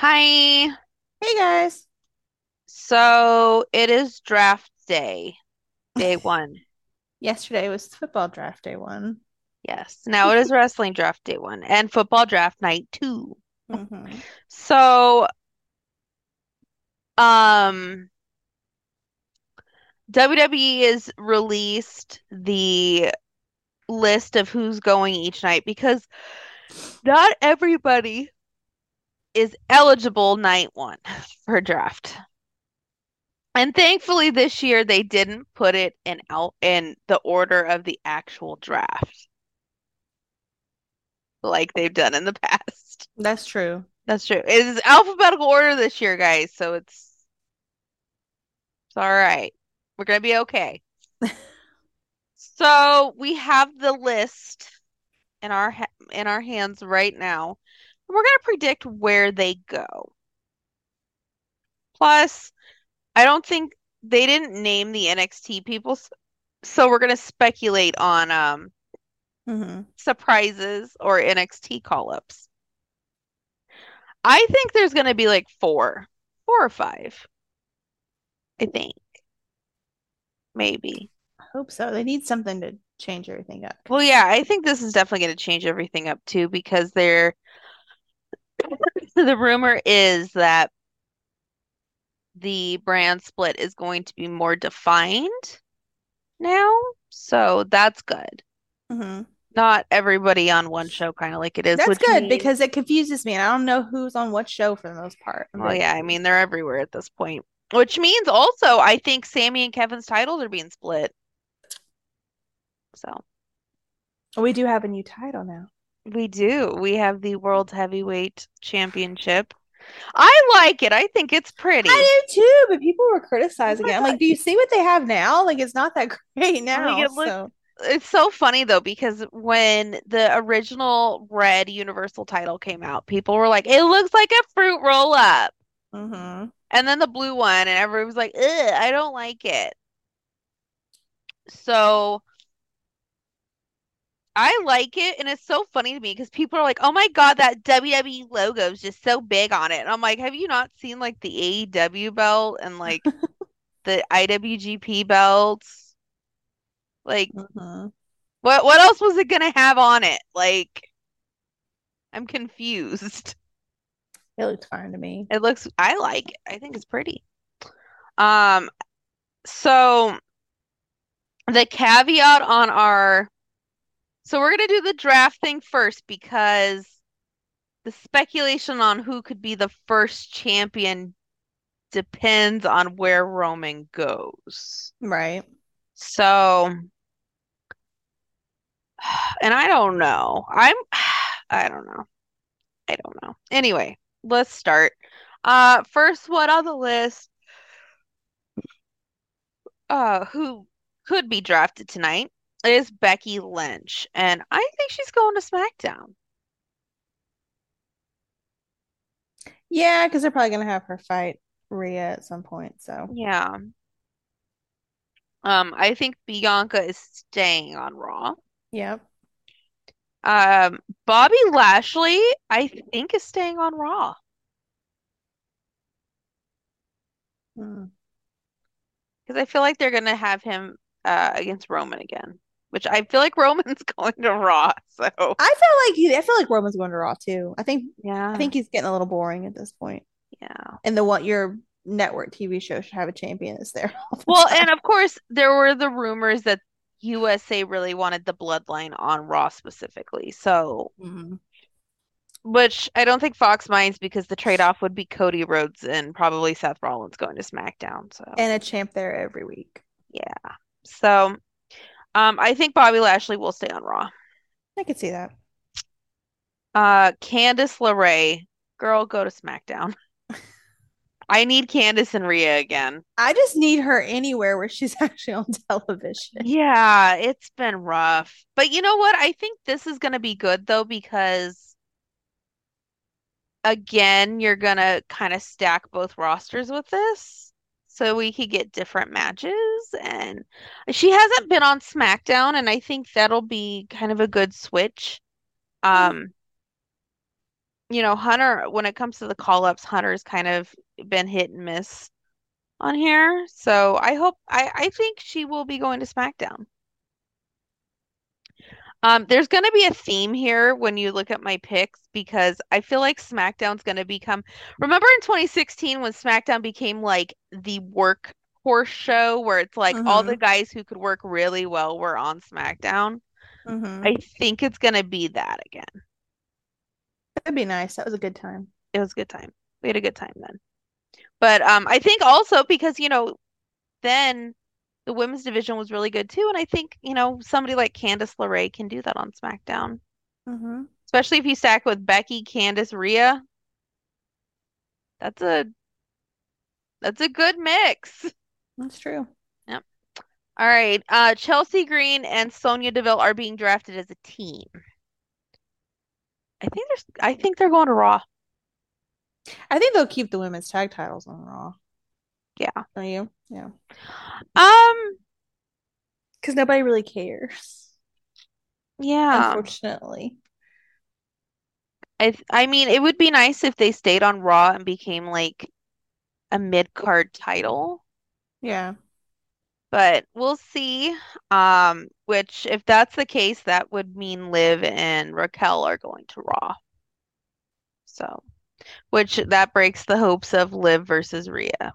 Hi. Hey guys. So it is draft day, day one. Yesterday was football draft day one. Yes. Now it is wrestling draft day one and football draft night two. hmm So, um, WWE has released the list of who's going each night because not everybody is eligible night one for draft. And thankfully this year they didn't put it in out in the order of the actual draft like they've done in the past. That's true. That's true. It is alphabetical order this year, guys, so it's it's all right. We're gonna be okay. So we have the list in our ha in our hands right now. We're gonna predict where they go. Plus, I don't think they didn't name the NXT people, so we're gonna speculate on um hmm surprises or NXT call-ups. I think there's gonna be like four, four or five, I think, maybe. I hope so. They need something to change everything up Well, yeah, I think this is definitely gonna change everything up too because they're the rumor is that the brand split is going to be more defined now, so that's good. hmm Not everybody on one show, kind of like it is, that's good means, because it confuses me and I don't know who's on what show for the most part. I'm well, yeah, I mean, they're everywhere at this point. Which means also, I think Sami and Kevin's titles are being split. So We do have a new title now. We do. We have the World Heavyweight Championship. I like it. I think it's pretty. I do too, but people were criticizing it. I'm like, do you see what they have now? Like, it's not that great Like now. it looks, So, it's so funny though because when the original red Universal title came out, people were like, "It looks like a fruit roll up," hmm and then the blue one, and everyone was like, "Ugh, I don't like it." So I like it, and it's so funny to me because people are like, "Oh my God, that WWE logo is just so big on it," and I'm like, "Have you not seen like the AEW belt and like the IWGP belts? Like, hmm what what else was it gonna have on it? Like." I'm confused. It looks fine to me. It looks, I like it. I think it's pretty. Um, so the caveat on our, so we're gonna do the draft thing first because the speculation on who could be the first champion depends on where Roman goes. Right. So, and I don't know. I'm, I don't know. I don't know. Anyway, let's start. Uh, first one on the list uh, who could be drafted tonight is Becky Lynch, and I think she's going to SmackDown. Yeah, because they're probably gonna have her fight Rhea at some point. So, Yeah. Um, I think Bianca is staying on Raw. yep. Um, Bobby Lashley, I think, is staying on Raw because I feel like they're gonna have him uh against Roman again, which I feel like Roman's going to Raw. So I feel like he, I feel like Roman's going to Raw too. I think yeah, I think he's getting a little boring at this point. yeah. And the what your network TV show should have a champion is there the Well, time. and of course, there were the rumors that USA really wanted the bloodline on Raw specifically. So, Mhm. which I don't think Fox minds because the trade-off would be Cody Rhodes and probably Seth Rollins going to SmackDown. So, And a champ there every week. yeah. So, um, I think Bobby Lashley will stay on Raw. I could see that. Uh, Candice LeRae, girl, go to SmackDown. I need Candice and Rhea again. I just need her anywhere where she's actually on television. Yeah, it's been rough. But you know what? I think this is going to be good though because again, you're gonna kind of stack both rosters with this. So we could get different matches and she hasn't been on SmackDown and I think that'll be kind of a good switch. Mm, Um you know, Hunter, when it comes to the call-ups, Hunter's kind of been hit and miss on here. So I hope I I think she will be going to SmackDown. Um, there's going to be a theme here when you look at my picks because I feel like SmackDown's going to become. Remember in 2016 when SmackDown became like the workhorse show where it's like all the Mm-hmm. guys who could work really well were on SmackDown? Mm-hmm. I think it's going to be that again. That'd be nice. That was a good time. It was a good time. We had a good time then. But um, I think also because, you know, then the women's division was really good too. And I think, you know, somebody like Candice LeRae can do that on SmackDown, Mm-hmm. especially if you stack with Becky, Candice, Rhea. That's a that's a good mix. That's true. Yep. All right. Uh, Chelsea Green and Sonya Deville are being drafted as a team. I think there's I think they're going to Raw. I think they'll keep the women's tag titles on Raw. Yeah. Are you? Yeah. Um, Because nobody really cares, yeah. unfortunately. I th- I mean, it would be nice if they stayed on Raw and became like a mid-card title, Yeah. but we'll see. Um, which if that's the case, that would mean Liv and Raquel are going to Raw. So, which that breaks the hopes of Liv versus Rhea.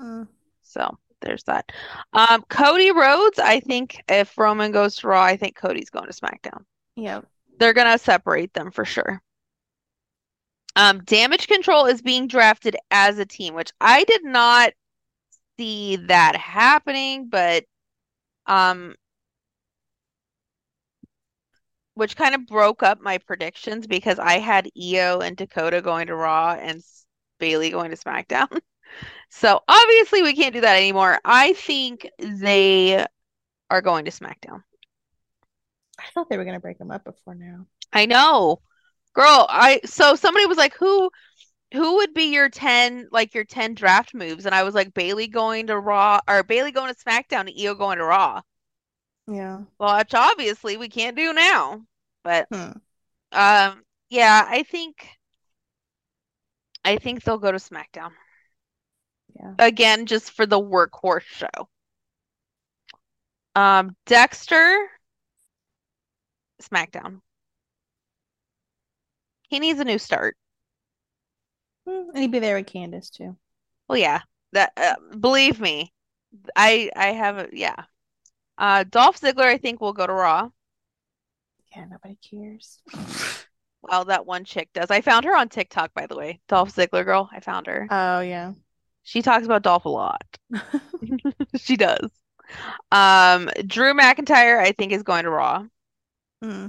Mm. So there's that. Um, Cody Rhodes, I think if Roman goes to Raw, I think Cody's going to SmackDown. Yeah. They're gonna separate them for sure. Um, Damage Control is being drafted as a team, which I did not see that happening, but um, which kind of broke up my predictions because I had Io and Dakota going to Raw and Bayley going to SmackDown. So obviously we can't do that anymore. I think they are going to SmackDown. I thought they were gonna break them up before now. I know. Girl, I so somebody was like, "Who who would be your 10 like your 10 draft moves?" And I was like, Bayley going to Raw or Bayley going to SmackDown and Io going to Raw." Yeah. Well, which obviously we can't do now. But Hmm. um yeah, I think I think they'll go to SmackDown. Yeah. Again, just for the workhorse show. Um Dexter SmackDown. He needs a new start. Hmm. And he'd be there with Candice too. Well, yeah, that uh, believe me, I I have a yeah. Uh, Dolph Ziggler, I think will go to Raw. Yeah, nobody cares. Well, that one chick does. I found her on TikTok, by the way. Dolph Ziggler girl, I found her. Oh yeah. She talks about Dolph a lot. She does. Um, Drew McIntyre, I think, is going to Raw. Hmm.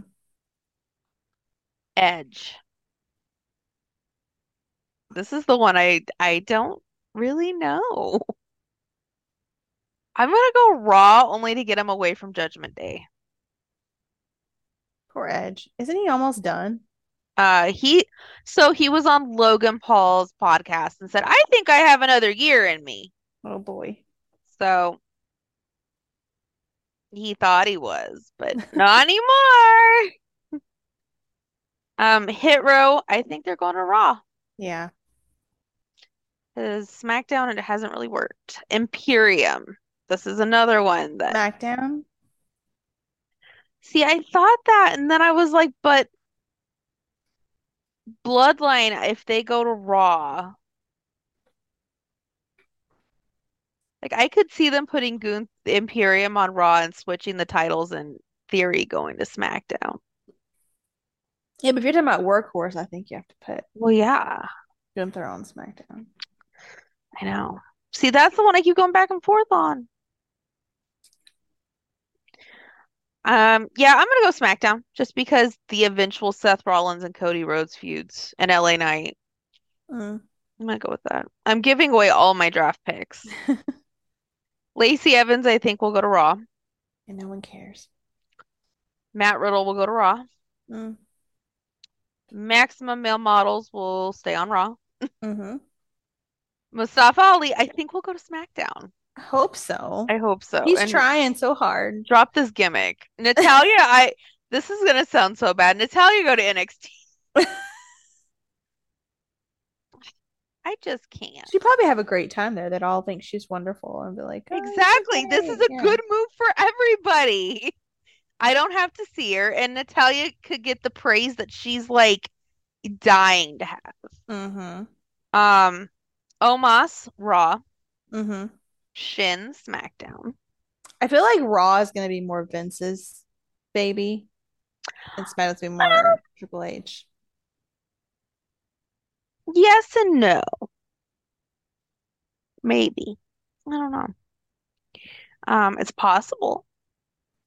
Edge. This is the one I I don't really know. I'm gonna go Raw only to get him away from Judgment Day. Poor Edge. Isn't he almost done? Uh, he so he was on Logan Paul's podcast and said, "I think I have another year in me." Oh boy. So he thought he was, but not anymore. Um, Hit Row, I think they're going to Raw. Yeah. Because SmackDown, and it hasn't really worked. Imperium, this is another one that. SmackDown. See, I thought that, and then I was like, but Bloodline, if they go to Raw, like I could see them putting Goon Imperium on Raw and switching the titles and Theory going to SmackDown. Yeah, but if you're talking about workhorse, I think you have to put Well, yeah, Gunther on SmackDown. I know. See, that's the one I keep going back and forth on. Um, yeah, I'm gonna go SmackDown just because the eventual Seth Rollins and Cody Rhodes feuds and LA Knight. Mm. I'm gonna go with that. I'm giving away all my draft picks. Lacey Evans, I think, will go to Raw. And no one cares. Matt Riddle will go to Raw. Mm. Maximum Male Models will stay on Raw. hmm Mustafa Ali, I think, will go to SmackDown. Hope so. I hope so. He's And trying so hard. drop this gimmick. Natalya, I this is gonna sound so bad. Natalya go to NXT. I just can't. She probably have a great time there. They'd all think she's wonderful and be like, oh, Exactly. This is a yeah. good move for everybody. I don't have to see her, and Natalya could get the praise that she's like dying to have. Mm-hmm. Um, Omos, Raw, Mm-hmm. Shin, SmackDown. I feel like Raw is gonna be more Vince's baby. And SmackDown's gonna be more Triple H. Yes and no. Maybe. I don't know. Um, it's possible.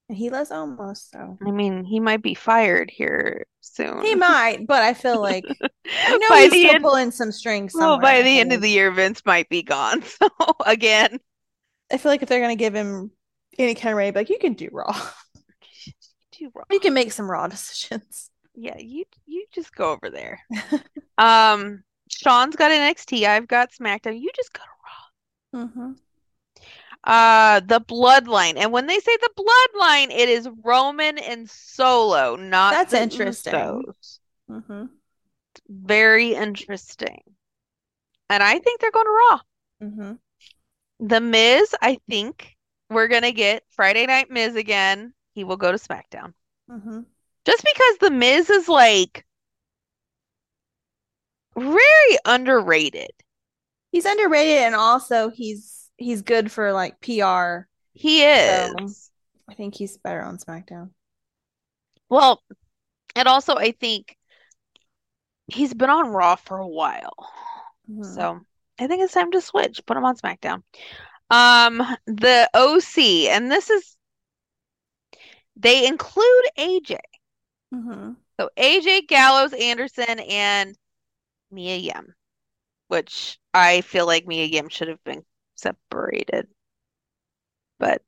He loves almost so. I mean, he might be fired here soon. He might, but I feel like I know by he's still end, pulling some strings well, by the end of the year, Vince might be gone. So again, I feel like if they're gonna give him any kind of rating, like you can do Raw. too wrong. You can make some Raw decisions. Yeah, you you just go over there. Um, Sean's got NXT. I've got SmackDown. You just go to Raw. Mm-hmm. Uh, the Bloodline, and when they say the Bloodline, it is Roman and Solo, not That's the interesting. Mm-hmm. Very interesting. And I think they're going to Raw. Mm-hmm. The Miz, I think we're gonna get Friday Night Miz again. He will go to SmackDown. Mm-hmm. Just because the Miz is like very underrated. He's underrated and also he's he's good for like PR. He So- is. I think he's better on SmackDown. Well, and also I think he's been on Raw for a while. Mhm. So I think it's time to switch. Put him on SmackDown. Um, the OC, and this is they include AJ. Mhm. So AJ Gallows, Anderson, and Mia Yim, which I feel like Mia Yim should have been separated. But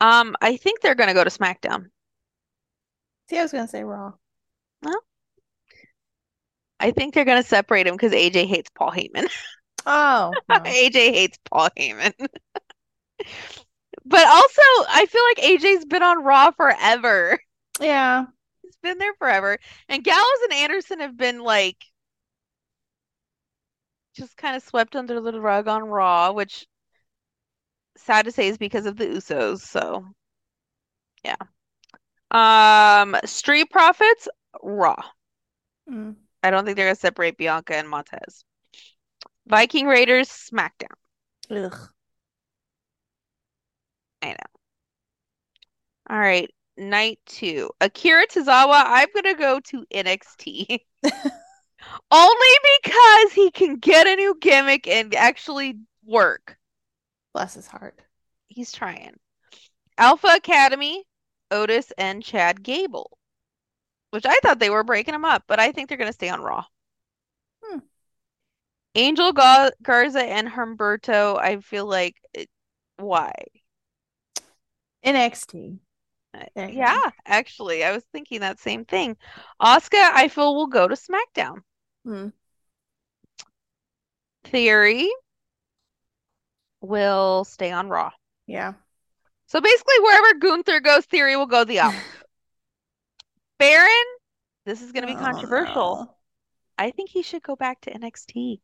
um, I think they're gonna go to SmackDown. See, I was gonna say Raw. I think they're gonna separate him because AJ hates Paul Heyman. Oh, no. AJ hates Paul Heyman. But also, I feel like AJ's been on Raw forever. yeah. He's been there forever. And Gallows and Anderson have been like just kind of swept under the rug on Raw, which sad to say is because of the Usos. So, yeah. Um, Street Profits, Raw. Mm. I don't think they're gonna separate Bianca and Montez. Viking Raiders, SmackDown. Ugh. I know. All right, night two. Akira Tozawa, I'm gonna go to NXT. Only because he can get a new gimmick and actually work. Bless his heart. He's trying. Alpha Academy, Otis and Chad Gable. Which I thought they were breaking them up, but I think they're gonna stay on Raw. Hmm. Angel Garza and Humberto, I feel like it, why? NXT. Uh, There you go. Yeah, actually, I was thinking that same thing. Asuka, I feel will go to SmackDown. Hmm. Theory will stay on Raw. Yeah. So basically, wherever Gunther goes, Theory will go the opposite. Baron, this is going to be Oh, controversial. no. I think he should go back to NXT.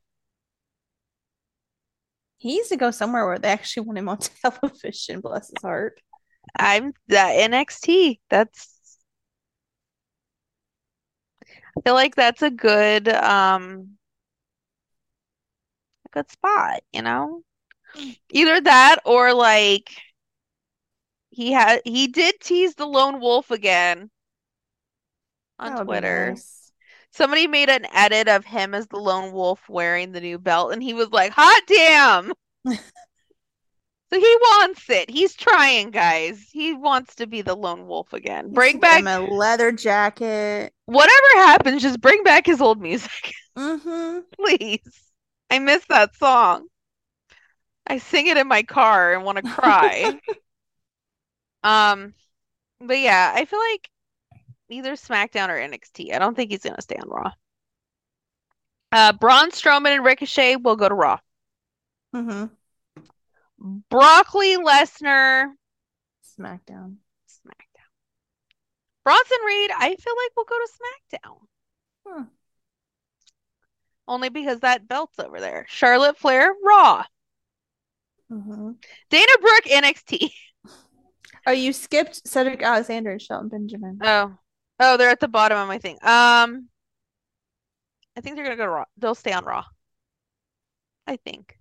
He needs to go somewhere where they actually want him on television. Bless his heart. I'm that NXT. That's I feel like that's a good um a good spot, you know? Either that or like he had he did tease the lone wolf again on Twitter. nice. Somebody made an edit of him as the lone wolf wearing the new belt and he was like, "Hot damn." So he wants it. He's trying, guys. He wants to be the lone wolf again. Bring back a leather jacket. whatever happens, just bring back his old music, Mm-hmm. please. I miss that song. I sing it in my car and want to cry. Um, but yeah, I feel like either SmackDown or NXT. I don't think he's gonna stay on Raw. Uh, Braun Strowman and Ricochet will go to Raw. Mm-hmm. Broccoli Lesnar, SmackDown. SmackDown. Bronson Reed, I feel like we'll go to SmackDown. Hmm. only because that belt's over there. Charlotte Flair, Raw. Mhm. Dana Brooke, NXT. Oh, you skipped Cedric Alexander and Shelton Benjamin. Oh, oh, they're at the bottom of my thing. Um, I think they're gonna go to Raw. They'll stay on Raw. I think.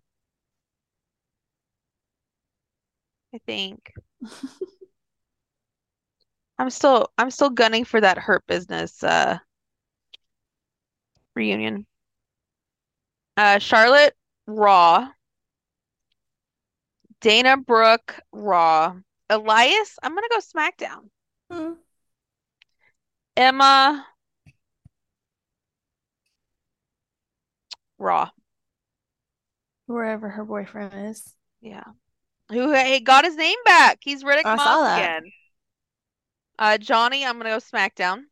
I think. I'm still I'm still gunning for that Hurt Business uh reunion. Uh Charlotte Raw. Dana Brooke Raw. Elias, I'm gonna go SmackDown. Hmm. Emma Raw. Wherever her boyfriend is. Yeah. Who hey, got his name back. He's Riddick saw Moss again. Uh Johnny, I'm gonna go SmackDown.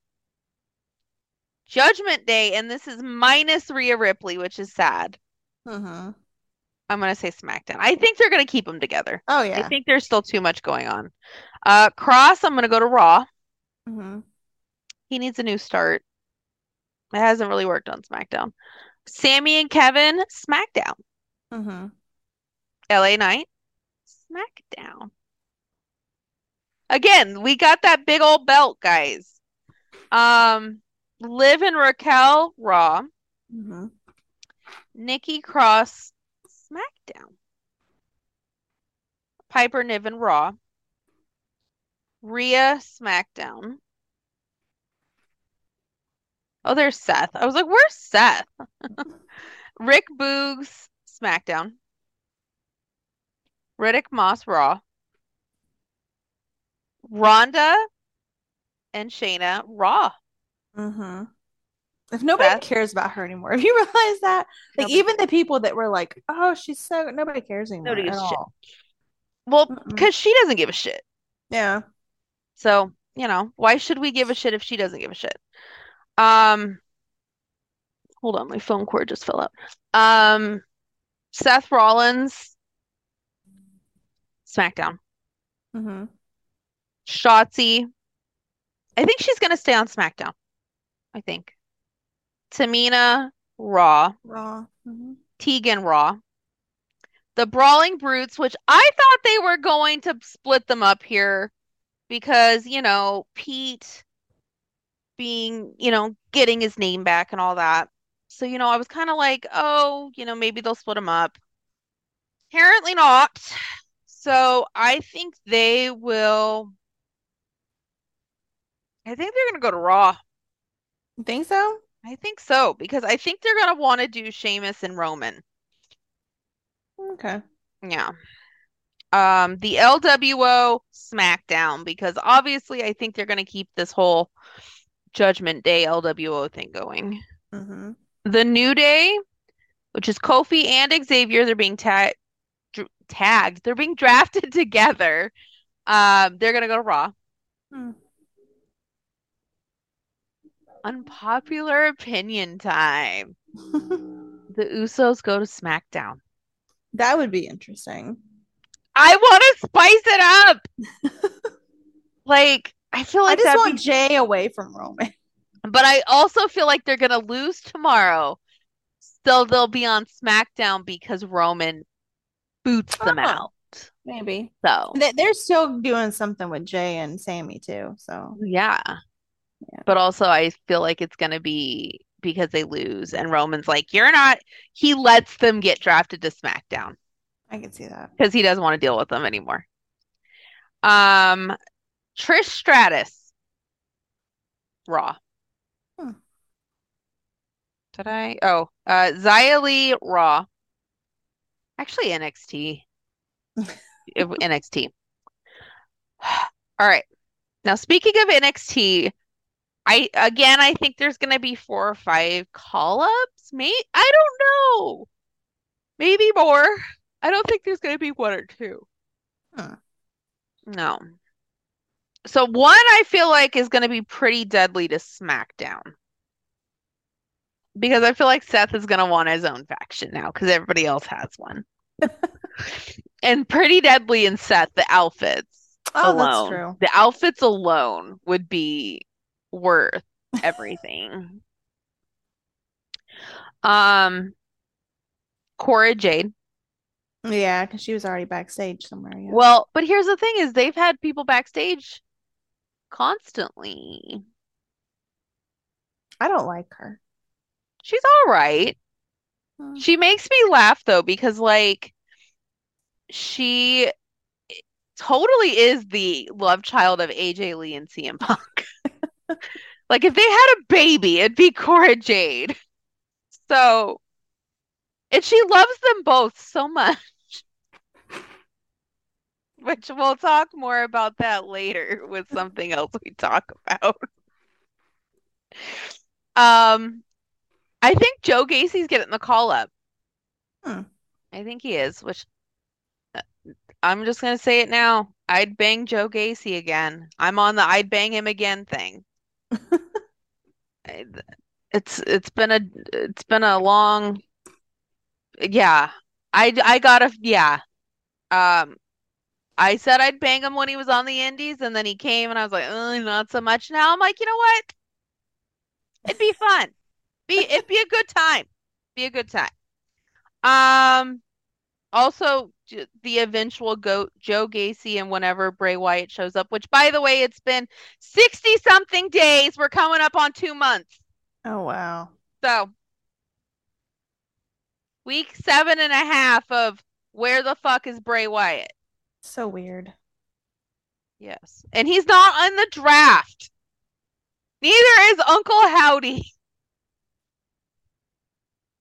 Judgment Day, and this is minus Rhea Ripley, which is sad. Mm-hmm. I'm gonna say SmackDown. I think they're gonna keep them together. Oh yeah. I think there's still too much going on. Uh Kross, I'm gonna go to Raw. Mm-hmm. He needs a new start. It hasn't really worked on SmackDown. Sami and Kevin, SmackDown. Mm-hmm. LA Knight, SmackDown. Again, we got that big old belt, guys. Um, Liv and Raquel, Raw. Mm-hmm. Nikki Cross, SmackDown. Piper Niven, Raw. Rhea, SmackDown. Oh, there's Seth. I was like, where's Seth? Rick Boogs, SmackDown. Riddick Moss, Raw. Ronda and Shayna, Raw. Mm-hmm. If nobody Seth? cares about her anymore, have you realized that? Like Nobody- even the people that were like, "Oh, she's so," nobody cares anymore Nobody gives a shit. all. Well, because she doesn't give a shit. Yeah. So, you know, why should we give a shit if she doesn't give a shit? Um, hold on, my phone cord just fell out. Um, Seth Rollins, SmackDown. Mm-hmm. Shotzi, I think she's gonna stay on SmackDown. I think. Tamina, Raw. Raw. Mm-hmm. Tegan, Raw. The Brawling Brutes, which I thought they were going to split them up here because, you know, Pete being, you know, getting his name back and all that. So, you know, I was kind of like, oh, you know, maybe they'll split them up. Apparently not. So I think they will. I think they're going to go to Raw. You think so? I think so because I think they're going to want to do Sheamus and Roman. Okay. Yeah. Um, the LWO SmackDown because obviously I think they're going to keep this whole Judgment Day LWO thing going. Mm-hmm. The New Day, which is Kofi and Xavier, they're being tagged. Tagged. They're being drafted together. Um, they're gonna go to Raw. Hmm. Unpopular opinion time. The Usos go to SmackDown. that would be interesting. I want to spice it up. Like, I feel like I just want be Jey away from Roman. But I also feel like they're gonna lose tomorrow. So they'll be on SmackDown because Roman boots them Oh. out. Maybe. So They- They're still doing something with Jey and Sami too. So yeah. Yeah. But also I feel like it's gonna be because they lose and Roman's like, You're not he lets them get drafted to SmackDown I can see that. because he doesn't want to deal with them anymore. Um Trish Stratus. Raw. Hmm. Did I? Oh, uh, Xia Li Raw. Actually, NXT. NXT. All right. Now, speaking of NXT, I again, I think there's gonna be four or five call-ups. May I don't know. Maybe more. I don't think there's gonna be one or two. Hmm. No. So one I feel like is gonna be pretty deadly to SmackDown. Because I feel like Seth is gonna want his own faction now because everybody else has one. And pretty deadly in Seth, the outfits Oh, alone. that's true. The outfits alone would be worth everything. Um, Cora Jade. Yeah, because she was already backstage somewhere. Yeah. Well, but here's the thing is they've had people backstage constantly. I don't like her. She's all right. Hmm. She makes me laugh though because like she totally is the love child of AJ Lee and CM Punk. Like if they had a baby, it'd be Cora Jade. So, and she loves them both so much. Which we'll talk more about that later with something else we talk about. Um, I think Joe Gacy's getting the call up. Hmm. I think he is, which uh, I'm just gonna say it now. I'd bang Joe Gacy again. I'm on the I'd bang him again thing. It's it's been a it's been a long yeah. I I gotta yeah. Um I said I'd bang him when he was on the Indies and then he came and I was like, "Uh, not so much now." I'm like, "You know what? It'd be fun. Be it'd be a good time. Be a good time." Um also the eventual goat Joe Gacy and whenever Bray Wyatt shows up, which by the way, it's been 60 something days. We're coming up on 2 months. Oh wow. So, week seven and a half of where the fuck is Bray Wyatt? So weird. Yes. And he's not in the draft. Neither is Uncle Howdy.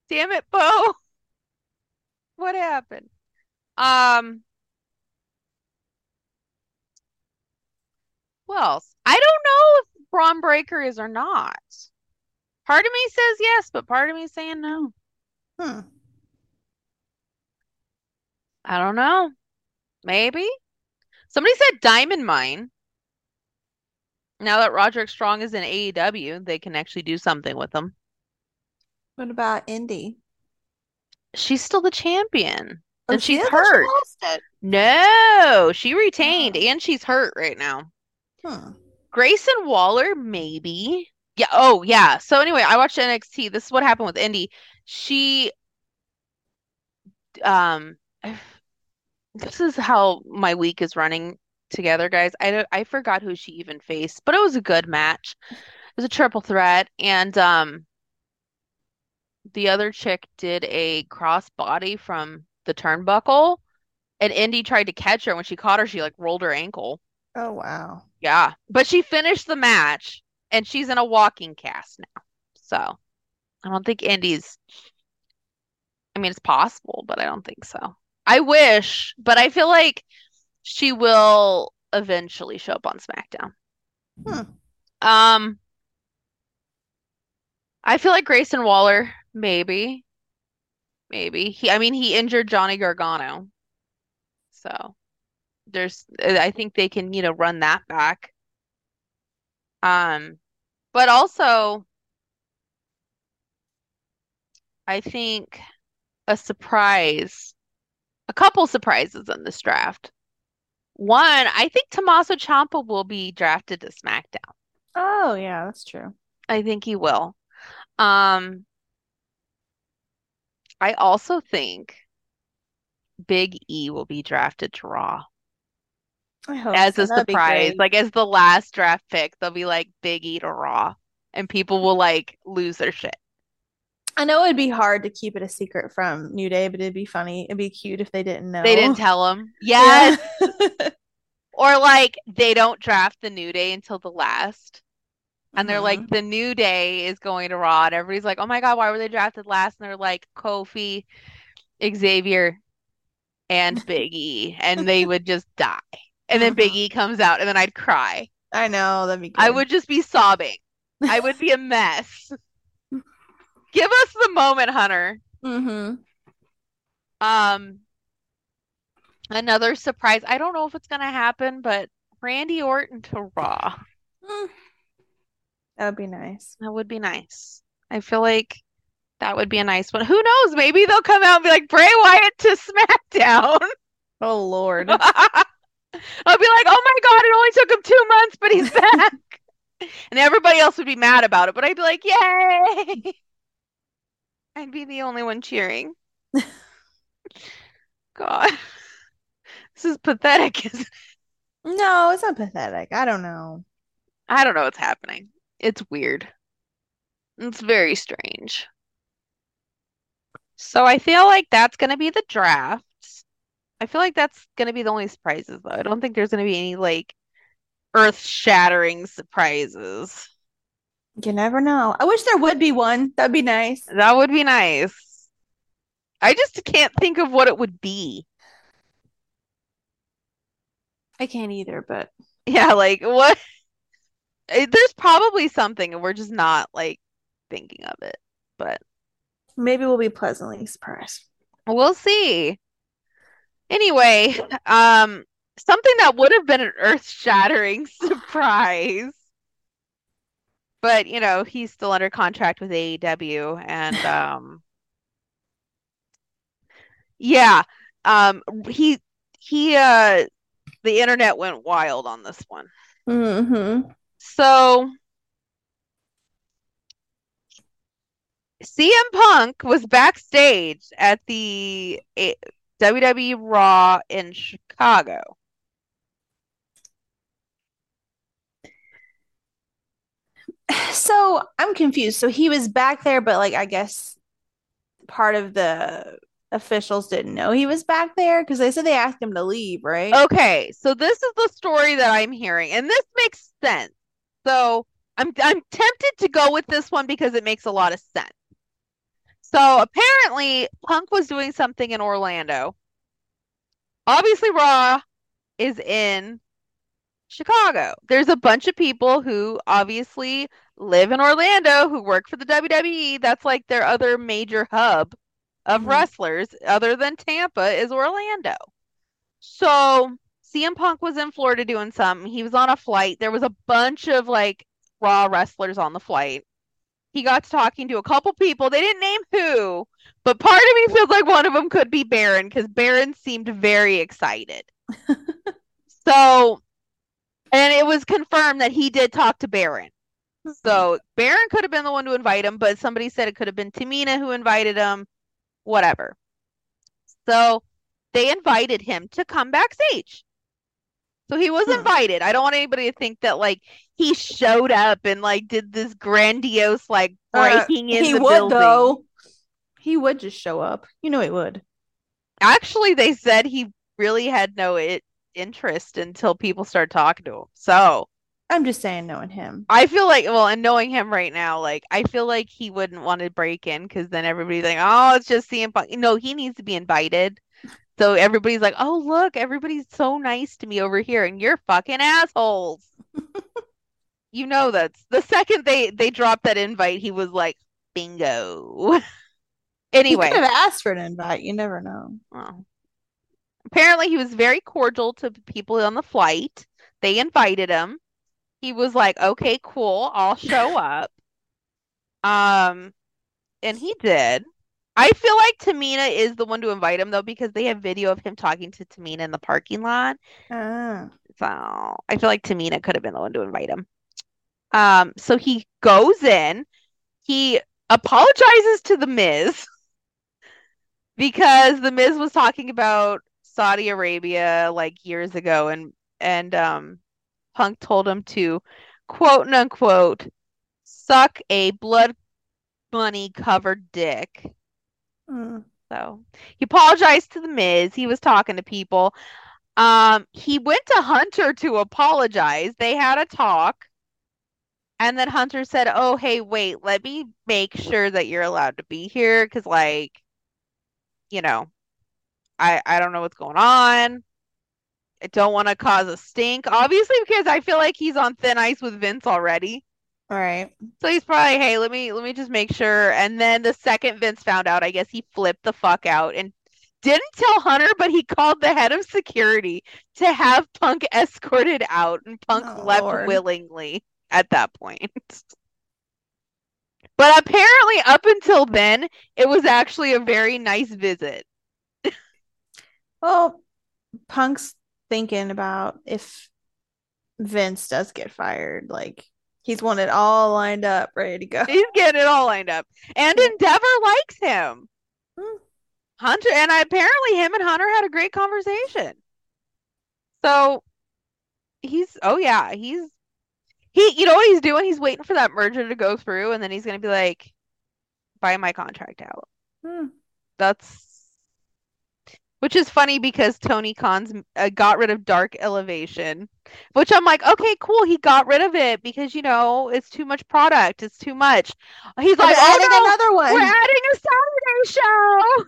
Damn it, Bo. What happened? Um, who else? I don't know if Bron Breakker is or not. Part of me says yes, but part of me is saying no. Hmm. I don't know. Maybe. Somebody said Diamond Mine. Now that Roderick Strong is in AEW, they can actually do something with him. What about Indi? She's still the champion. Oh, And she she's is? I thought she hurt. it. No, she retained and she's hurt right now. Hmm. Grayson Waller, maybe. Yeah, oh yeah. So anyway, I watched NXT. This is what happened with Indi. She um this is how my week is running together, guys. I I forgot who she even faced, but it was a good match. It was a triple threat and um the other chick did a cross body from the turnbuckle and Indi tried to catch her. When she caught her, she like rolled her ankle. Oh wow. Yeah, but she finished the match and she's in a walking cast now. So I don't think Indi's, I mean, it's possible, but I don't think so. I wish, but I feel like she will eventually show up on SmackDown. Hmm. Um, I feel like Grayson Waller, maybe, maybe. He, I mean, he injured Johnny Gargano. So there's, I think they can, you know, run that back. Um, but also, I think a surprise, a couple surprises in this draft. One, I think Tommaso Ciampa will be drafted to SmackDown. Oh yeah, that's true. I think he will. Um, I also think Big E will be drafted to Raw I hope as so. a That'd surprise. Like as the last draft pick, they'll be like Big E to Raw, and people will like lose their shit. I know it'd be hard to keep it a secret from New Day, but it'd be funny. It'd be cute if they didn't know. They didn't tell. Yeah. Yes. Or like they don't draft the New Day until the last. And they're like, Mhm. the New Day is going to Raw. And everybody's like, oh my God, why were they drafted last? And they're like, Kofi, Xavier, and Big E. And they would just die. And then Big E comes out, and then I'd cry. I know that'd be I would just be sobbing. I would be a mess. Give us the moment, Hunter. Mm-hmm. Um, another surprise. I don't know if it's gonna happen, but Randy Orton to Raw. That would be nice. That would be nice. I feel like that would be a nice one. Who knows? Maybe they'll come out and be like Bray Wyatt to SmackDown. Oh Lord. I'll be like, oh my God, it only took him two months, but he's back. And everybody else would be mad about it, but I'd be like, yay. I'd be the only one cheering. God, this is pathetic. isn't it? No, it's not pathetic. I don't know. I don't know what's happening. It's weird. It's very strange. So I feel like that's gonna be the drafts. I feel like that's gonna be the only surprises though. I don't think there's gonna be any like earth-shattering surprises. You never know. I wish there would be one. That'd be nice. That would be nice. I just can't think of what it would be. I can't either, but Yeah, like what? eh, There's probably something and we're just not like thinking of it. But maybe we'll be pleasantly surprised. we'll see. Anyway, um, something that would have been an earth-shattering surprise. But, you know, he's still under contract with AEW and um yeah, um he he uh the internet went wild on this one. Mm-hmm. So CM Punk was backstage at the WWE Raw in Chicago. So I'm confused. So he was back there, but like I guess part of the officials didn't know he was back there because they said they asked him to leave, right? Okay, so this is the story that I'm hearing, and this makes sense. So I'm I'm tempted to go with this one because it makes a lot of sense. So apparently Punk was doing something in Orlando. Obviously Raw is in Chicago. There's a bunch of people who obviously live in Orlando who work for the WWE. That's like their other major hub of Mhm. wrestlers, other than Tampa, is Orlando. So CM Punk was in Florida doing something. He was on a flight. There was a bunch of like Raw wrestlers on the flight. He got to talking to a couple people. They didn't name who, but part of me feels like one of them could be Baron because Baron seemed very excited. So, and it was confirmed that he did talk to Baron. So Baron could have been the one to invite him, but somebody said it could have been Tamina who invited him, whatever. So they invited him to come backstage. So he was Hmm. invited. I don't want anybody to think that like he showed up and like did this grandiose like Uh, breaking in he the would building. though. He would just show up. You know he would. Actually, they said he really had no it interest until people start talking to him. So I'm just saying, knowing him. I feel like, well, and knowing him right now, like I feel like he wouldn't want to break in because then everybody's like, oh, it's just CM Punk. No, he needs to be invited. So everybody's like, oh, look, everybody's so nice to me over here, and you're fucking assholes. You know that's the second they they dropped that invite, he was like, bingo. He Anyway, could have asked for an invite. You never know. Apparently he was very cordial to people on the flight. They invited him. He was like, okay, cool, I'll show up. Um, and he did. I feel like Tamina is the one to invite him though, because they have video of him talking to Tamina in the parking lot. Ah. So I feel like Tamina could have been the one to invite him. Um, so he goes in, he apologizes to the Miz because the Miz was talking about Saudi Arabia like years ago, and and um, Punk told him to quote unquote suck a blood money covered dick. Mm. So he apologized to the Miz. He was talking to people. Um, he went to Hunter to apologize. They had a talk. And then Hunter said, "Oh, hey, wait, let me make sure that you're allowed to be here because like, you know, I I don't know what's going on. I don't want to cause a stink, obviously, because I feel like he's on thin ice with Vince already. All right. So he's probably, hey, let me let me just make sure. And then the second Vince found out, I guess he flipped the fuck out and didn't tell Hunter, but he called the head of security to have Punk escorted out, and Punk Oh, left Lord. willingly at that point. But apparently, up until then, it was actually a very nice visit. Well, Punk's thinking about if Vince does get fired, like He's won it all lined up, ready to go. He's getting it all lined up. And Endeavor likes him. Hmm. Hunter and I, apparently him and Hunter had a great conversation. So he's oh yeah, he's he you know what he's doing? He's waiting for that merger to go through and then he's gonna be like, buy my contract out. Hmm. That's which is funny because Tony Khan's uh, got rid of Dark Elevation, which I'm like, okay, cool. He got rid of it because you know it's too much product. It's too much. He's like, adding oh no, another one. we're adding a Saturday show.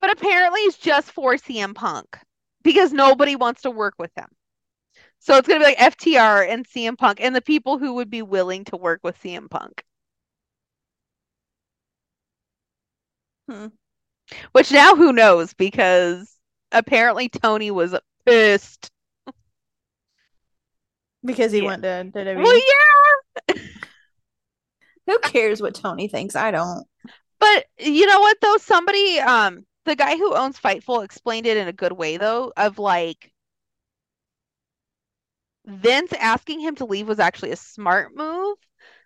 But apparently it's just for CM Punk because nobody wants to work with him. So it's gonna be like FTR and CM Punk and the people who would be willing to work with CM Punk. Hmm. Which now who knows because apparently Tony was pissed. Because he Yeah. went to WWE. Well, yeah. Who cares what Tony thinks? I don't. But you know what though? Somebody, um, the guy who owns Fightful explained it in a good way though, of like Vince asking him to leave was actually a smart move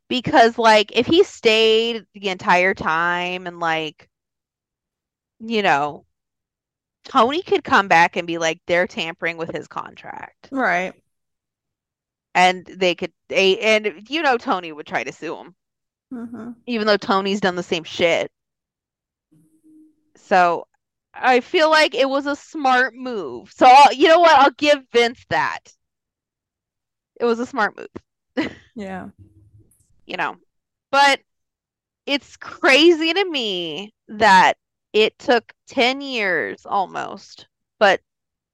because like if he stayed the entire time and like you know Tony could come back and be like they're tampering with his contract Right. and they could they and you know Tony would try to sue him hmm even though Tony's done the same shit. So I feel like it was a smart move. So I'll, you know what? I'll give Vince that. It was a smart move, Yeah. you know. But it's crazy to me that it took 10 years almost, but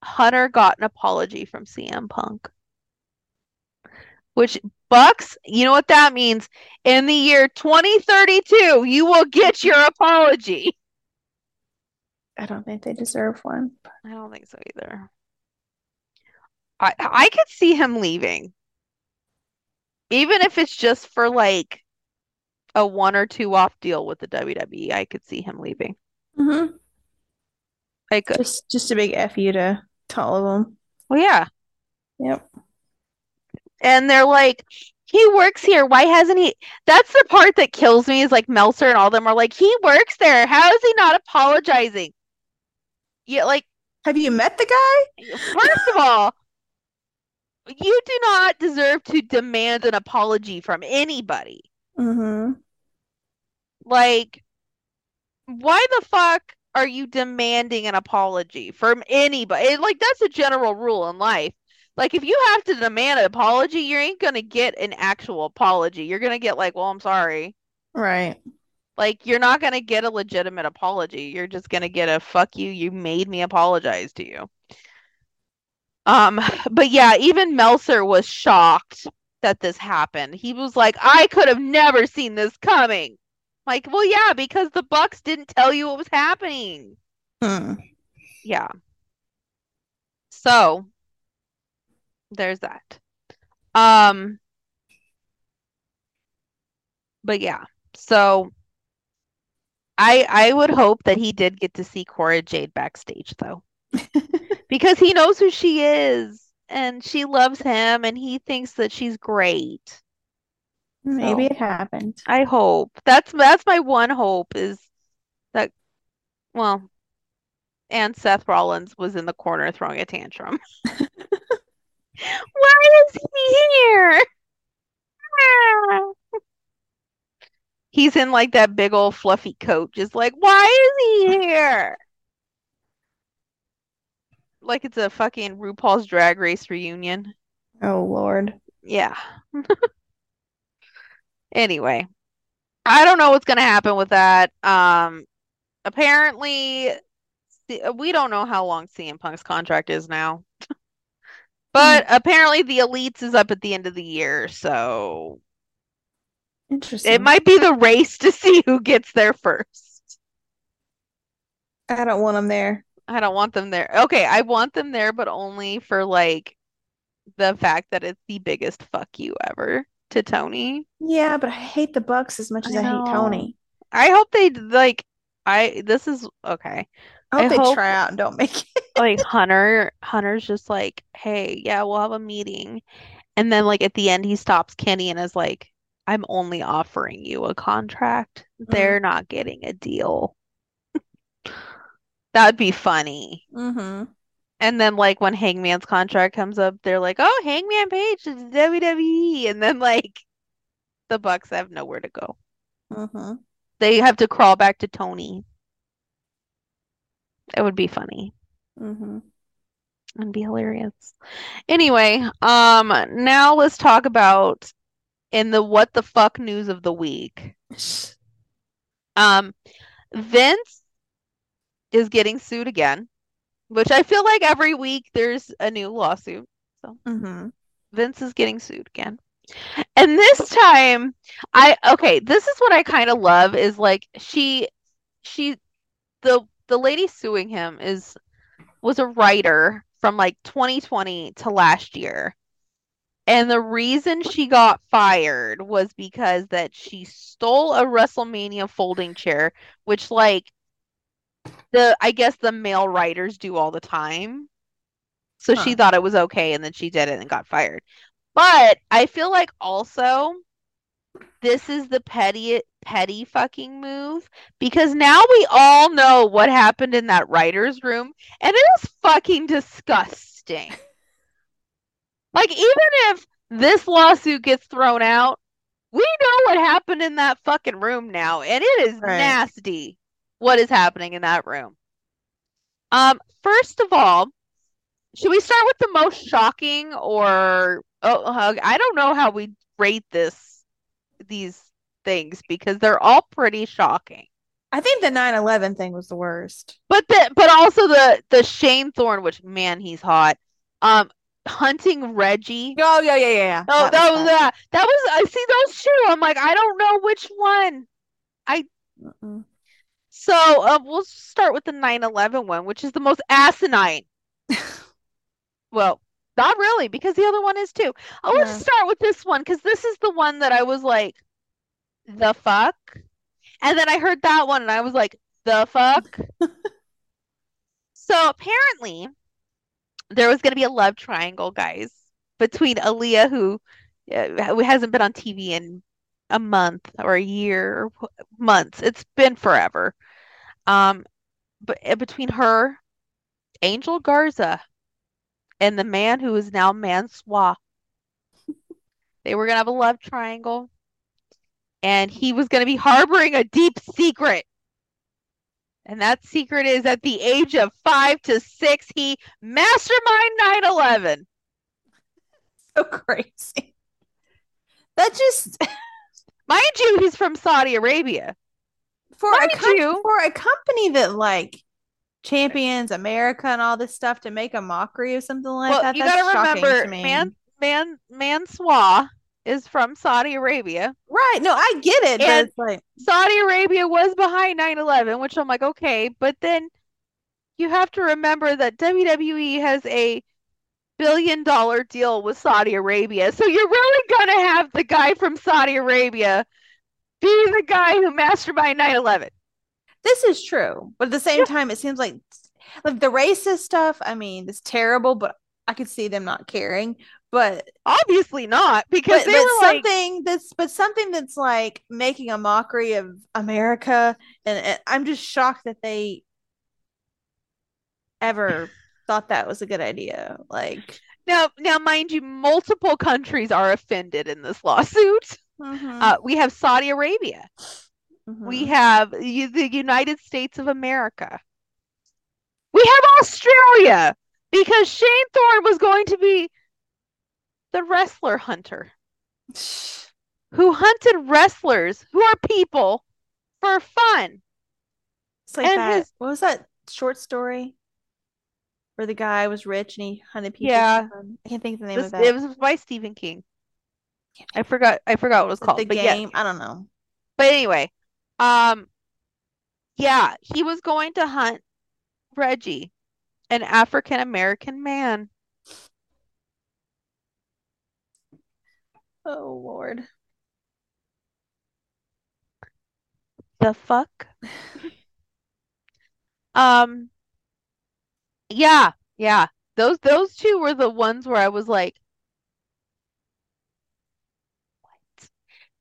Hunter got an apology from CM Punk. Which Bucks, you know what that means? In the year 2032, you will get your apology. I don't think they deserve one. I don't think so either. I I could see him leaving. Even if it's just for like a one or two off deal with the WWE, I could see him leaving. Hmm I could. Just just a big F you to, to all of them. Well, yeah. Yep. And they're like, he works here. Why hasn't he? That's the part that kills me is like Meltzer and all them are like, he works there. How is he not apologizing? Yeah, like Have you met the guy? First of all, you do not deserve to demand an apology from anybody. hmm Like, why the fuck are you demanding an apology from anybody? Like, that's a general rule in life. Like, if you have to demand an apology, you ain't gonna get an actual apology. You're gonna get like, well, I'm sorry. Right. Like, you're not gonna get a legitimate apology. You're just gonna get a fuck you, you made me apologize to you. Um, but yeah, even Meltzer was shocked that this happened. He was like, I could have never seen this coming. Like, well, yeah, because the Bucks didn't tell you what was happening. Hmm. Yeah. So there's that. Um, but yeah. So I I would hope that he did get to see Cora Jade backstage though. Because he knows who she is and she loves him and he thinks that she's great. Maybe So it happened. I hope. That's that's my one hope is that well, and Seth Rollins was in the corner throwing a tantrum. Why is he here? Ah. He's in like that big old fluffy coat, just like, why is he here? Like it's a fucking RuPaul's Drag Race reunion. Oh Lord. Yeah. Anyway, I don't know what's gonna happen with that. Um, apparently, we don't know how long CM Punk's contract is now. But apparently the Elites is up at the end of the year, so Interesting. it might be the race to see who gets there first. I don't want them there. I don't want them there. Okay, I want them there, but only for like the fact that it's the biggest fuck you ever to Tony. Yeah, but I hate the Bucks as much as I I, hate. Tony. I hope they like I this is okay. I hope I they hope- try out and don't make it. Like Hunter Hunter's just like, "Hey, yeah, we'll have a meeting And then like at the end he stops Kenny and is like, I'm only offering you a contract. They're not getting a deal. That'd be funny. Mm-hmm. And then like when Hangman's contract comes up, they're like, "Oh, Hangman Page is WWE," and then like the Bucks have nowhere to go. Mm-hmm. They have to crawl back to Tony. It would be funny Mm-hmm. and be hilarious. Anyway, um, now let's talk about in the what the fuck news of the week. Um, Vince is getting sued again, which I feel like every week there's a new lawsuit. Mm-hmm. Vince is getting sued again. And this time, I okay, this is what I kind of love is like she she the the lady suing him is was a writer from like 2020 to last year. And the reason she got fired was because that she stole a WrestleMania folding chair, which like the I guess the male writers do all the time. So she thought it was okay and then she did it and got fired. But I feel like also this is the petty petty fucking move because now we all know what happened in that writer's room and it is fucking disgusting. Like even if this lawsuit gets thrown out, we know what happened in that fucking room now and it is Right. nasty what is happening in that room. Um first of all, should we start with the most shocking or oh I don't know how we rate this these things because they're all pretty shocking. I think the 9/11 thing was the worst. But the but also the the Shane Thorne, which man, he's hot. Um, hunting Reggie. Oh yeah, yeah, yeah, yeah. Oh, that was bad. that. That was I see those two. I'm like, I don't know which one. Mm-mm. So uh, we'll start with the 9/11 one, which is the most asinine. Well, not really, because the other one is too. Oh, let's Yeah. start with this one because this is the one that I was like, the fuck? And then I heard that one and I was like, the fuck? So apparently there was going to be a love triangle, guys, between Aliyah, who uh, who hasn't been on TV in a month or a year or months. It's been forever. Um, but uh, between her, Angel Garza, and the man who is now Mansoor, they were gonna have a love triangle, and he was gonna be harboring a deep secret. And that secret is at the age of five to six, he mastermind 9/11. So crazy. That just Mind you, he's from Saudi Arabia. For a com- you. for a company that like champions America and all this stuff to make a mockery of something like Well, that. you that's gotta shocking remember, to me. man, man, Mansoor is from Saudi Arabia. Right. No, I get it, but And- it's like Saudi Arabia was behind 9/11, which I'm like, okay, but then you have to remember that WWE has a billion dollar deal with Saudi Arabia. So you're really gonna have the guy from Saudi Arabia be the guy who mastermind 9/11. this is true. But at the same time, it seems like like the racist stuff, I mean, it's terrible, but I could see them not caring. But Obviously not, because but, they but were like, something that's but something that's like making a mockery of America, and, and I'm just shocked that they ever thought that was a good idea. Like, now, now, mind you, multiple countries are offended in this lawsuit. Mhm, Uh, we have Saudi Arabia. We mhm. have u- the United States of America. We have Australia because Shane Thorne was going to be the wrestler hunter who hunted wrestlers who are people for fun. It's like And that. his- What was that short story where the guy was rich and he hunted people? Yeah. I can't think of the name This- of that. it was by Stephen King. I forgot I forgot what it was called, the but yeah. game. I don't know. But anyway, um, yeah, he was going to hunt Reggie, an African American man. Oh Lord. The fuck? Um, yeah, yeah. Those those two were the ones where I was like,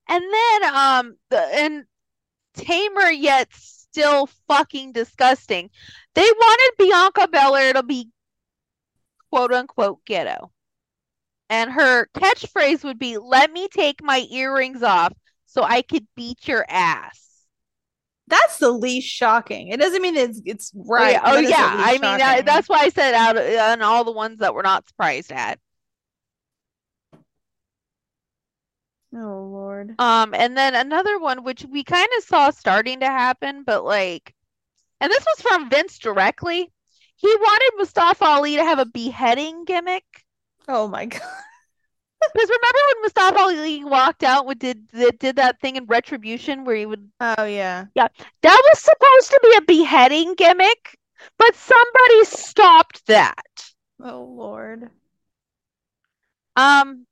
And then um the and tamer yet still fucking disgusting. They wanted Bianca Belair to be quote unquote ghetto. And her catchphrase would be, Let me take my earrings off so I could beat your ass. That's the least shocking. It doesn't mean it's it's right. Oh, yeah. that is the Oh, yeah. I mean, that, that's why I said out on all the ones that we're not surprised at. Oh Lord. Um, and then another one which we kind of saw starting to happen, but like, and this was from Vince directly. He wanted Mustafa Ali to have a beheading gimmick. Oh my god. Because remember when Mustafa Ali walked out and did did, did that thing in Retribution where he would Oh yeah. yeah. that was supposed to be a beheading gimmick, but somebody stopped that. Oh Lord. Um,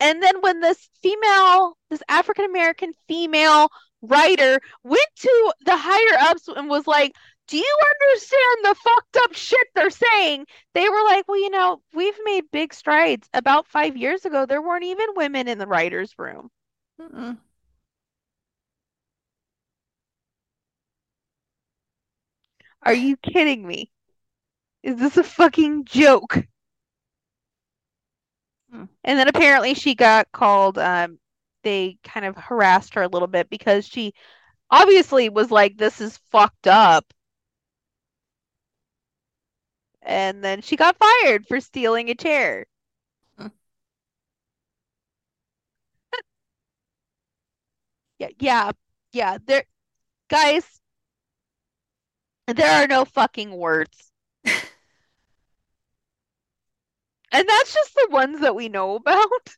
and then when this female, this African American female writer went to the higher ups and was like, Do you understand the fucked up shit they're saying? They were like, Well, you know, we've made big strides. About five years ago, there weren't even women in the writer's room. Mm-mm. Are you kidding me? Is this a fucking joke? Hmm. And then apparently she got called, um, they kind of harassed her a little bit because she obviously was like, This is fucked up. And then she got fired for stealing a chair. Hmm. Yeah, yeah, yeah. There, guys, there are no fucking words. And that's just the ones that we know about.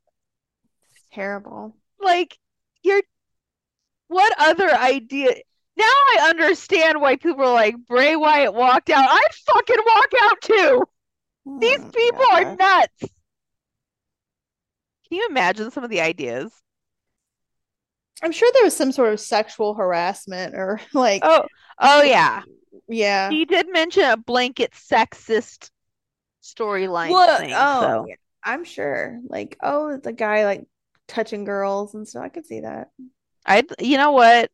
Terrible. Like, you're, what other idea? Now I understand why people are like, Bray Wyatt walked out. I'd fucking walk out too. These Oh, people are nuts. Can you imagine some of the ideas? I'm sure there was some sort of sexual harassment or like Oh, oh yeah. yeah. He did mention a blanket sexist storyline Well, thing, oh, so yeah, I'm sure. Like, oh, the guy like touching girls and stuff. I could see that. I, you know what?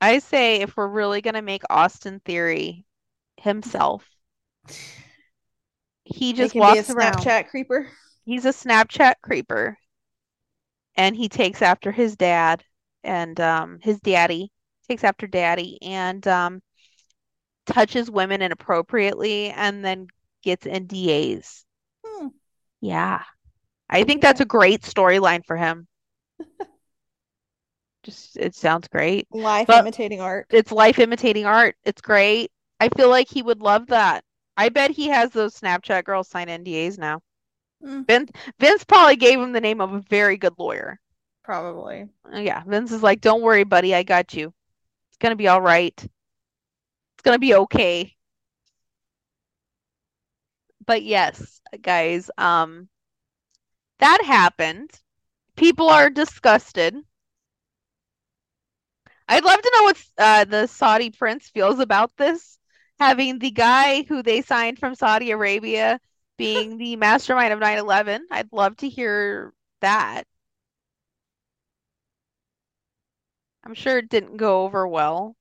I say if we're really gonna make Austin Theory himself, he just can be a around. Snapchat creeper. He's a Snapchat creeper, and he takes after his dad and um his daddy takes after daddy and um touches women inappropriately and then gets NDAs. Hmm. Yeah. I think that's a great storyline for him. Just it sounds great. Life But- imitating art. It's life imitating art. It's great. I feel like he would love that. I bet he has those Snapchat girls sign NDAs now. Mm. Vince Vince probably gave him the name of a very good lawyer. Probably. Uh, Yeah, Vince is like, "Don't worry, buddy, I got you. It's gonna be all right. It's gonna be okay." But yes, guys, um, that happened. People are disgusted. I'd love to know what uh, the Saudi prince feels about this, having the guy who they signed from Saudi Arabia being the mastermind of 9/11. I'd love to hear that. I'm sure it didn't go over well.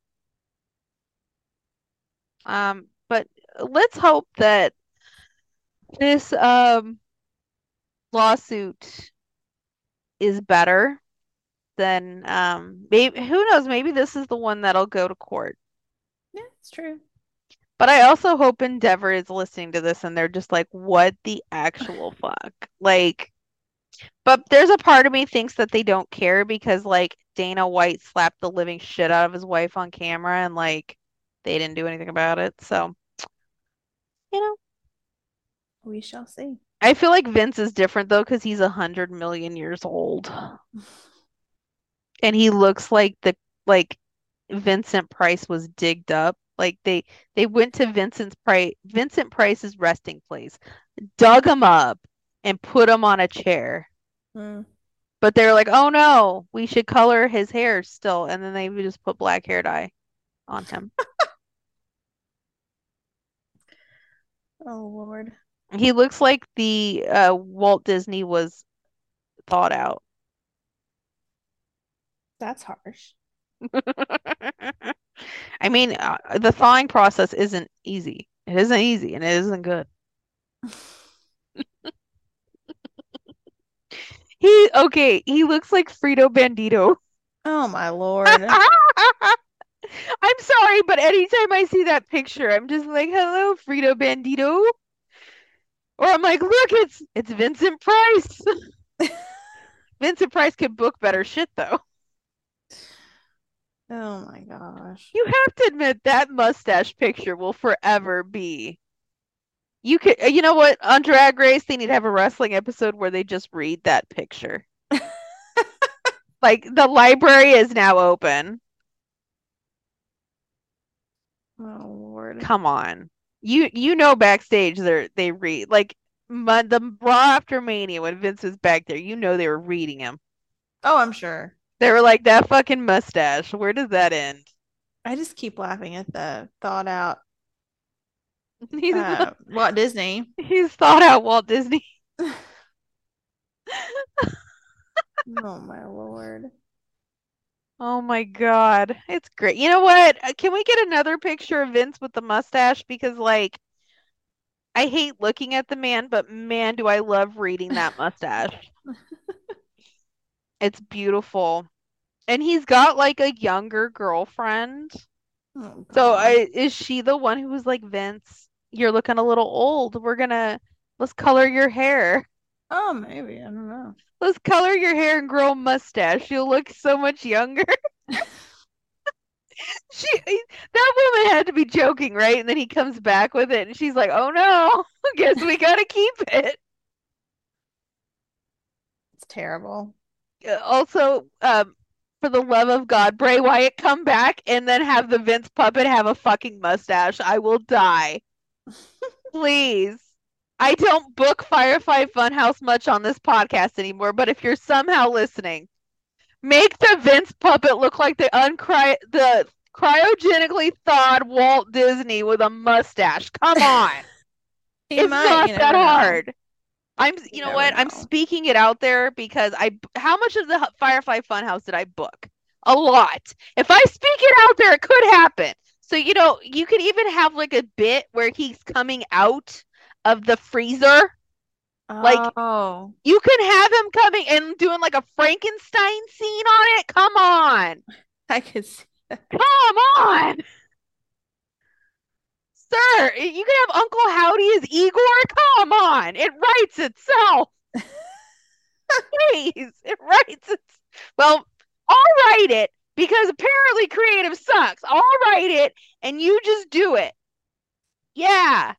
Um, but let's hope that this um lawsuit is better than um maybe who knows, maybe this is the one that'll go to court. Yeah, it's true. But I also hope Endeavor is listening to this and they're just like, what the actual fuck? Like, but there's a part of me thinks that they don't care because like Dana White slapped the living shit out of his wife on camera and like they didn't do anything about it. So, you know, We shall see. I feel like Vince is different though because he's a hundred million years old and he looks like the like Vincent Price was digged up. Like they they went to Vincent's Price Vincent Price's resting place, dug him up, and put him on a chair. Mm. But they're like, oh no, we should color his hair still, and then they would just put black hair dye on him. Oh Lord. He looks like the uh, Walt Disney was thought out. That's harsh. I mean, uh, the thawing process isn't easy. It isn't easy and it isn't good. He, okay, he looks like Frito Bandito. Oh my lord. I'm sorry, but anytime I see that picture, I'm just like, hello, Frito Bandito. Or I'm like, look, it's it's Vincent Price. Vincent Price could book better shit though. Oh my gosh. You have to admit that mustache picture will forever be. You could, uh, you know what? On Drag Race, they need to have a wrestling episode where they just read that picture. Like the library is now open. Oh Lord. Come on. You you know backstage they they read like my, the Raw after Mania when Vince was back there, you know they were reading him. Oh, I'm sure. They were like that fucking mustache. Where does that end? I just keep laughing at the thought out He's uh, Walt Disney. he's thought out Walt Disney. Oh my lord. Oh my God. It's great. You know what? Uh, Can we get another picture of Vince with the mustache? Because like I hate looking at the man, but man, do I love reading that mustache. It's beautiful. And he's got like a younger girlfriend. Oh So I is she the one who was like, Vince, you're looking a little old. We're gonna let's color your hair. Oh, maybe. I don't know. Let's color your hair and grow a mustache. You'll look so much younger. She that woman had to be joking, right? And then he comes back with it and she's like, "Oh no, guess we gotta keep it." It's terrible. Uh, Also, um, for the love of God, Bray Wyatt come back and then have the Vince puppet have a fucking mustache. I will die. Please. I don't book Firefly Funhouse much on this podcast anymore, but if you're somehow listening, make the Vince puppet look like the uncry the cryogenically thawed Walt Disney with a mustache. Come on. It's might, not you that never know. hard. I'm, you You know what? I'm speaking it out there because I, how much of the Firefly Funhouse did I book? A lot. If I speak it out there, it could happen. So, you know, you could even have like a bit where he's coming out of the freezer. Like- oh, You can have him coming and doing like a Frankenstein scene on it. Come on. I could see that. Come on. Sir, you can have Uncle Howdy as Igor. Come on. It writes itself. Please. It writes it. Well, I'll write it because apparently creative sucks. I'll write it and you just do it. Yeah.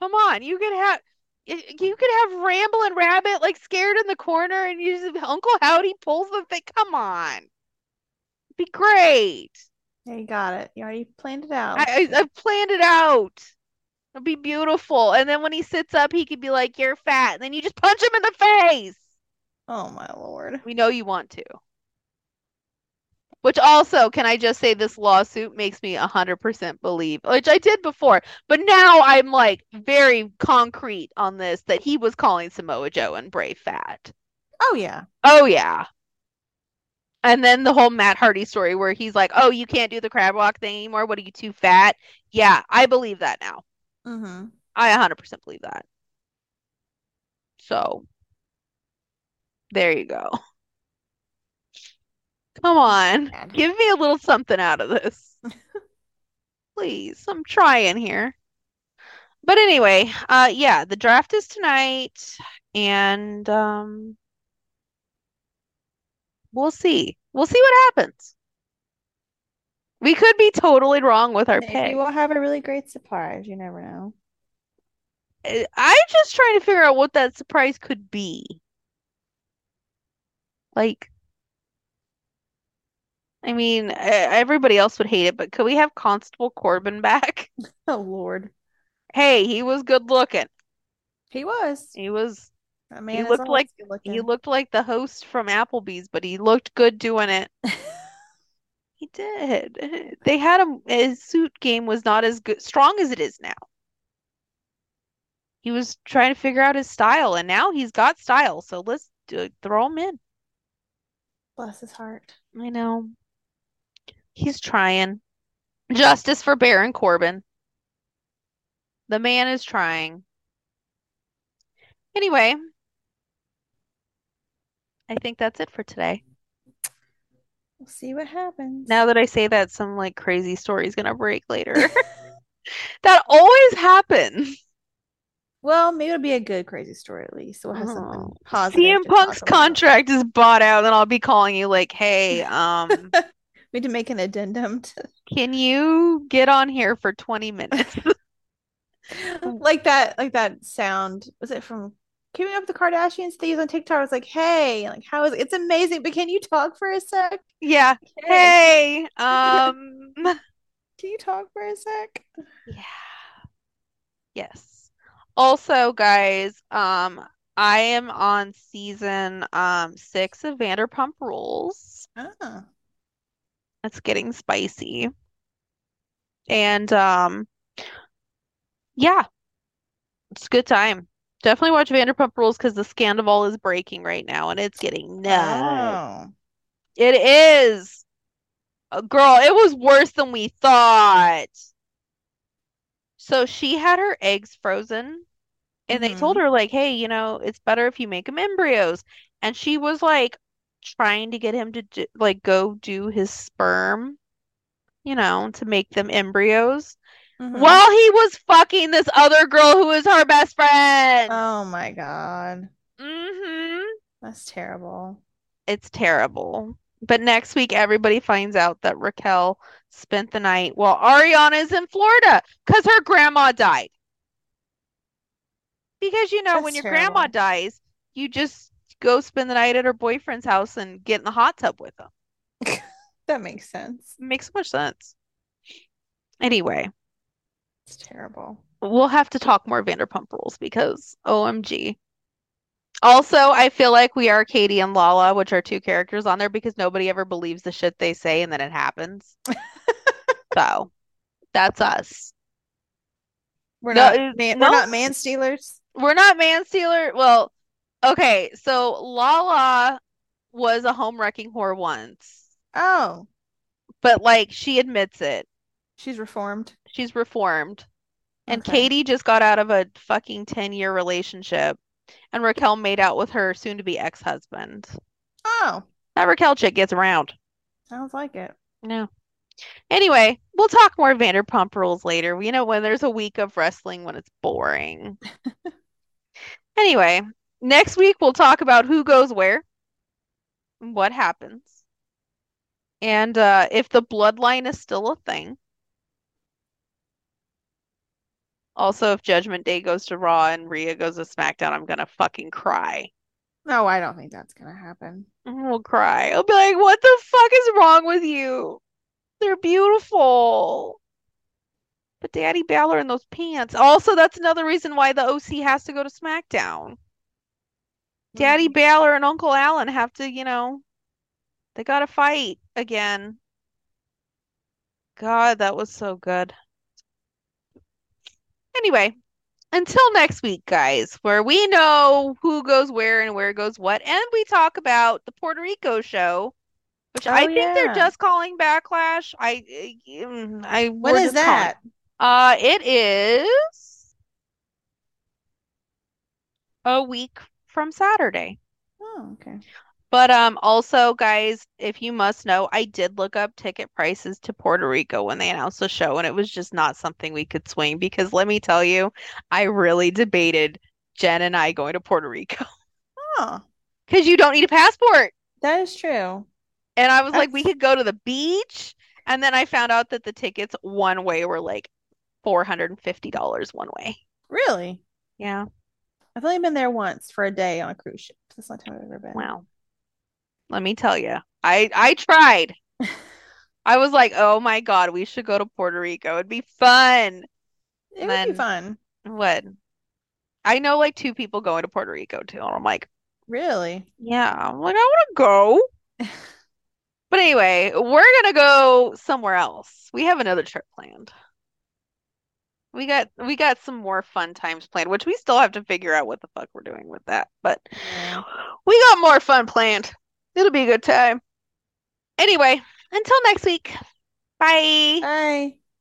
Come on. You could have you could have Ramblin' Rabbit like scared in the corner and you just Uncle Howdy pulls the thing. Come on. Be great. Yeah, you got it. You already planned it out. I, I I've planned it out. It'll be beautiful. And then when he sits up, he could be like, "You're fat." And then you just punch him in the face. Oh my lord. We know you want to. Which also, can I just say this lawsuit makes me 100% believe, which I did before, but now I'm like very concrete on this that he was calling Samoa Joe and Bray fat. Oh yeah. Oh yeah. And then the whole Matt Hardy story where he's like, "Oh, you can't do the crab walk thing anymore. What are you too fat?" Yeah, I believe that now. Mm-hmm. I 100% believe that. So, there you go. Come on. Give me a little something out of this. Please. I'm trying here. But anyway, uh yeah, the draft is tonight and um we'll see. We'll see what happens. We could be totally wrong with our Maybe pick. we'll have a really great surprise. You never know. I'm just trying to figure out what that surprise could be. Like, I mean, everybody else would hate it, but could we have Constable Corbin back? Oh Lord. Hey, he was good looking. He was. He was I mean, he looked like- he looked like the host from Applebee's, but he looked good doing it. He did. They had him his suit game was not as good strong as it is now. He was trying to figure out his style, and now he's got style, so let's do, throw him in. Bless his heart. I know. He's trying. Justice for Baron Corbin. The man is trying. Anyway, I think that's it for today. We'll see what happens. Now that I say that, some like crazy story is gonna break later. That always happens. Well, maybe it'll be a good crazy story at least. We'll have something Oh. positive CM Punk's about. contract is bought out, and I'll be calling you like, hey, um, need to make an addendum to can you get on here for 20 minutes? like that, like that sound. Was it from Keeping Up with the Kardashians they use on TikTok? I was like, hey, like how is it's amazing, but can you talk for a sec? Yeah. Hey, um, Can you talk for a sec? yeah. Yes. Also, guys, um, I am on season um six of Vanderpump Rules. Ah. It's getting spicy. And um yeah, it's a good time. Definitely watch Vanderpump Rules because the scandal is breaking right now and it's getting nuts. Oh. It is. Uh, Girl, it was worse than we thought. So she had her eggs frozen and they told Mhm. her like, "Hey, you know, it's better if you make them embryos." And she was like trying to get him to do, like go do his sperm, you know, to make them embryos Mhm. while he was fucking this other girl who was her best friend. Oh my God. hmm That's terrible. It's terrible. But next week, everybody finds out that Raquel spent the night while Ariana is in Florida because her grandma died. Because, you know, when That's your grandma dies, you just go spend the night at her boyfriend's house and get in the hot tub with him. That makes sense. Makes so much sense. Anyway, It's terrible. we'll have to talk more Vanderpump Rules because OMG. Also, I feel like we are Katie and Lala, which are two characters on there because nobody ever believes the shit they say and then it happens. So, that's us. We're No, not man, no. we're not man stealers. We're not man stealer. Well, okay, so Lala was a home wrecking whore once, Oh, but like she admits it. she's reformed. She's reformed. And Okay. Katie just got out of a fucking 10-year relationship, and Raquel made out with her soon-to-be ex-husband. Oh, That Raquel chick gets around. sounds like it. No. Anyway, we'll talk more Vanderpump Rules later. You know, when there's a week of wrestling when it's boring. Anyway, next week we'll talk about who goes where, what happens, and uh, if the bloodline is still a thing. Also, if Judgment Day goes to Raw and Rhea goes to SmackDown, I'm gonna fucking cry. No, I don't think that's gonna happen. We'll cry. I'll be like, what the fuck is wrong with you? They're beautiful. But Daddy Balor in those pants. Also, that's another reason why the OC has to go to SmackDown. Daddy Mm. Balor and Uncle Alan have to, you know, they gotta fight again. God, that was so good. Anyway, until next week, guys, where we know who goes where and where goes what, and we talk about the Puerto Rico show, which I Oh, think they're just calling Backlash. I, mm, I, When we're is just calling- that? Uh, it is a week from Saturday. Oh, okay. But um also guys, if you must know, I did look up ticket prices to Puerto Rico when they announced the show and it was just not something we could swing because let me tell you, I really debated Jen and I going to Puerto Rico Oh, because you don't need a passport. that is true. And I was like, we could go to the beach. And then I found out that the tickets one way were like $450 one way. Really? Yeah. I've only been there once for a day on a cruise ship. That's the only time I've ever been. Wow. Let me tell you, I I tried. I was like, oh my God, we should go to Puerto Rico. It'd be fun. It would be fun. What? I know like two people going to Puerto Rico too. And I'm like, Really? yeah, I'm like, I want to go. But anyway, we're gonna go somewhere else. We have another trip planned. We got we got some more fun times planned, which we still have to figure out what the fuck we're doing with that. But we got more fun planned. It'll be a good time. Anyway, until next week. Bye. Bye.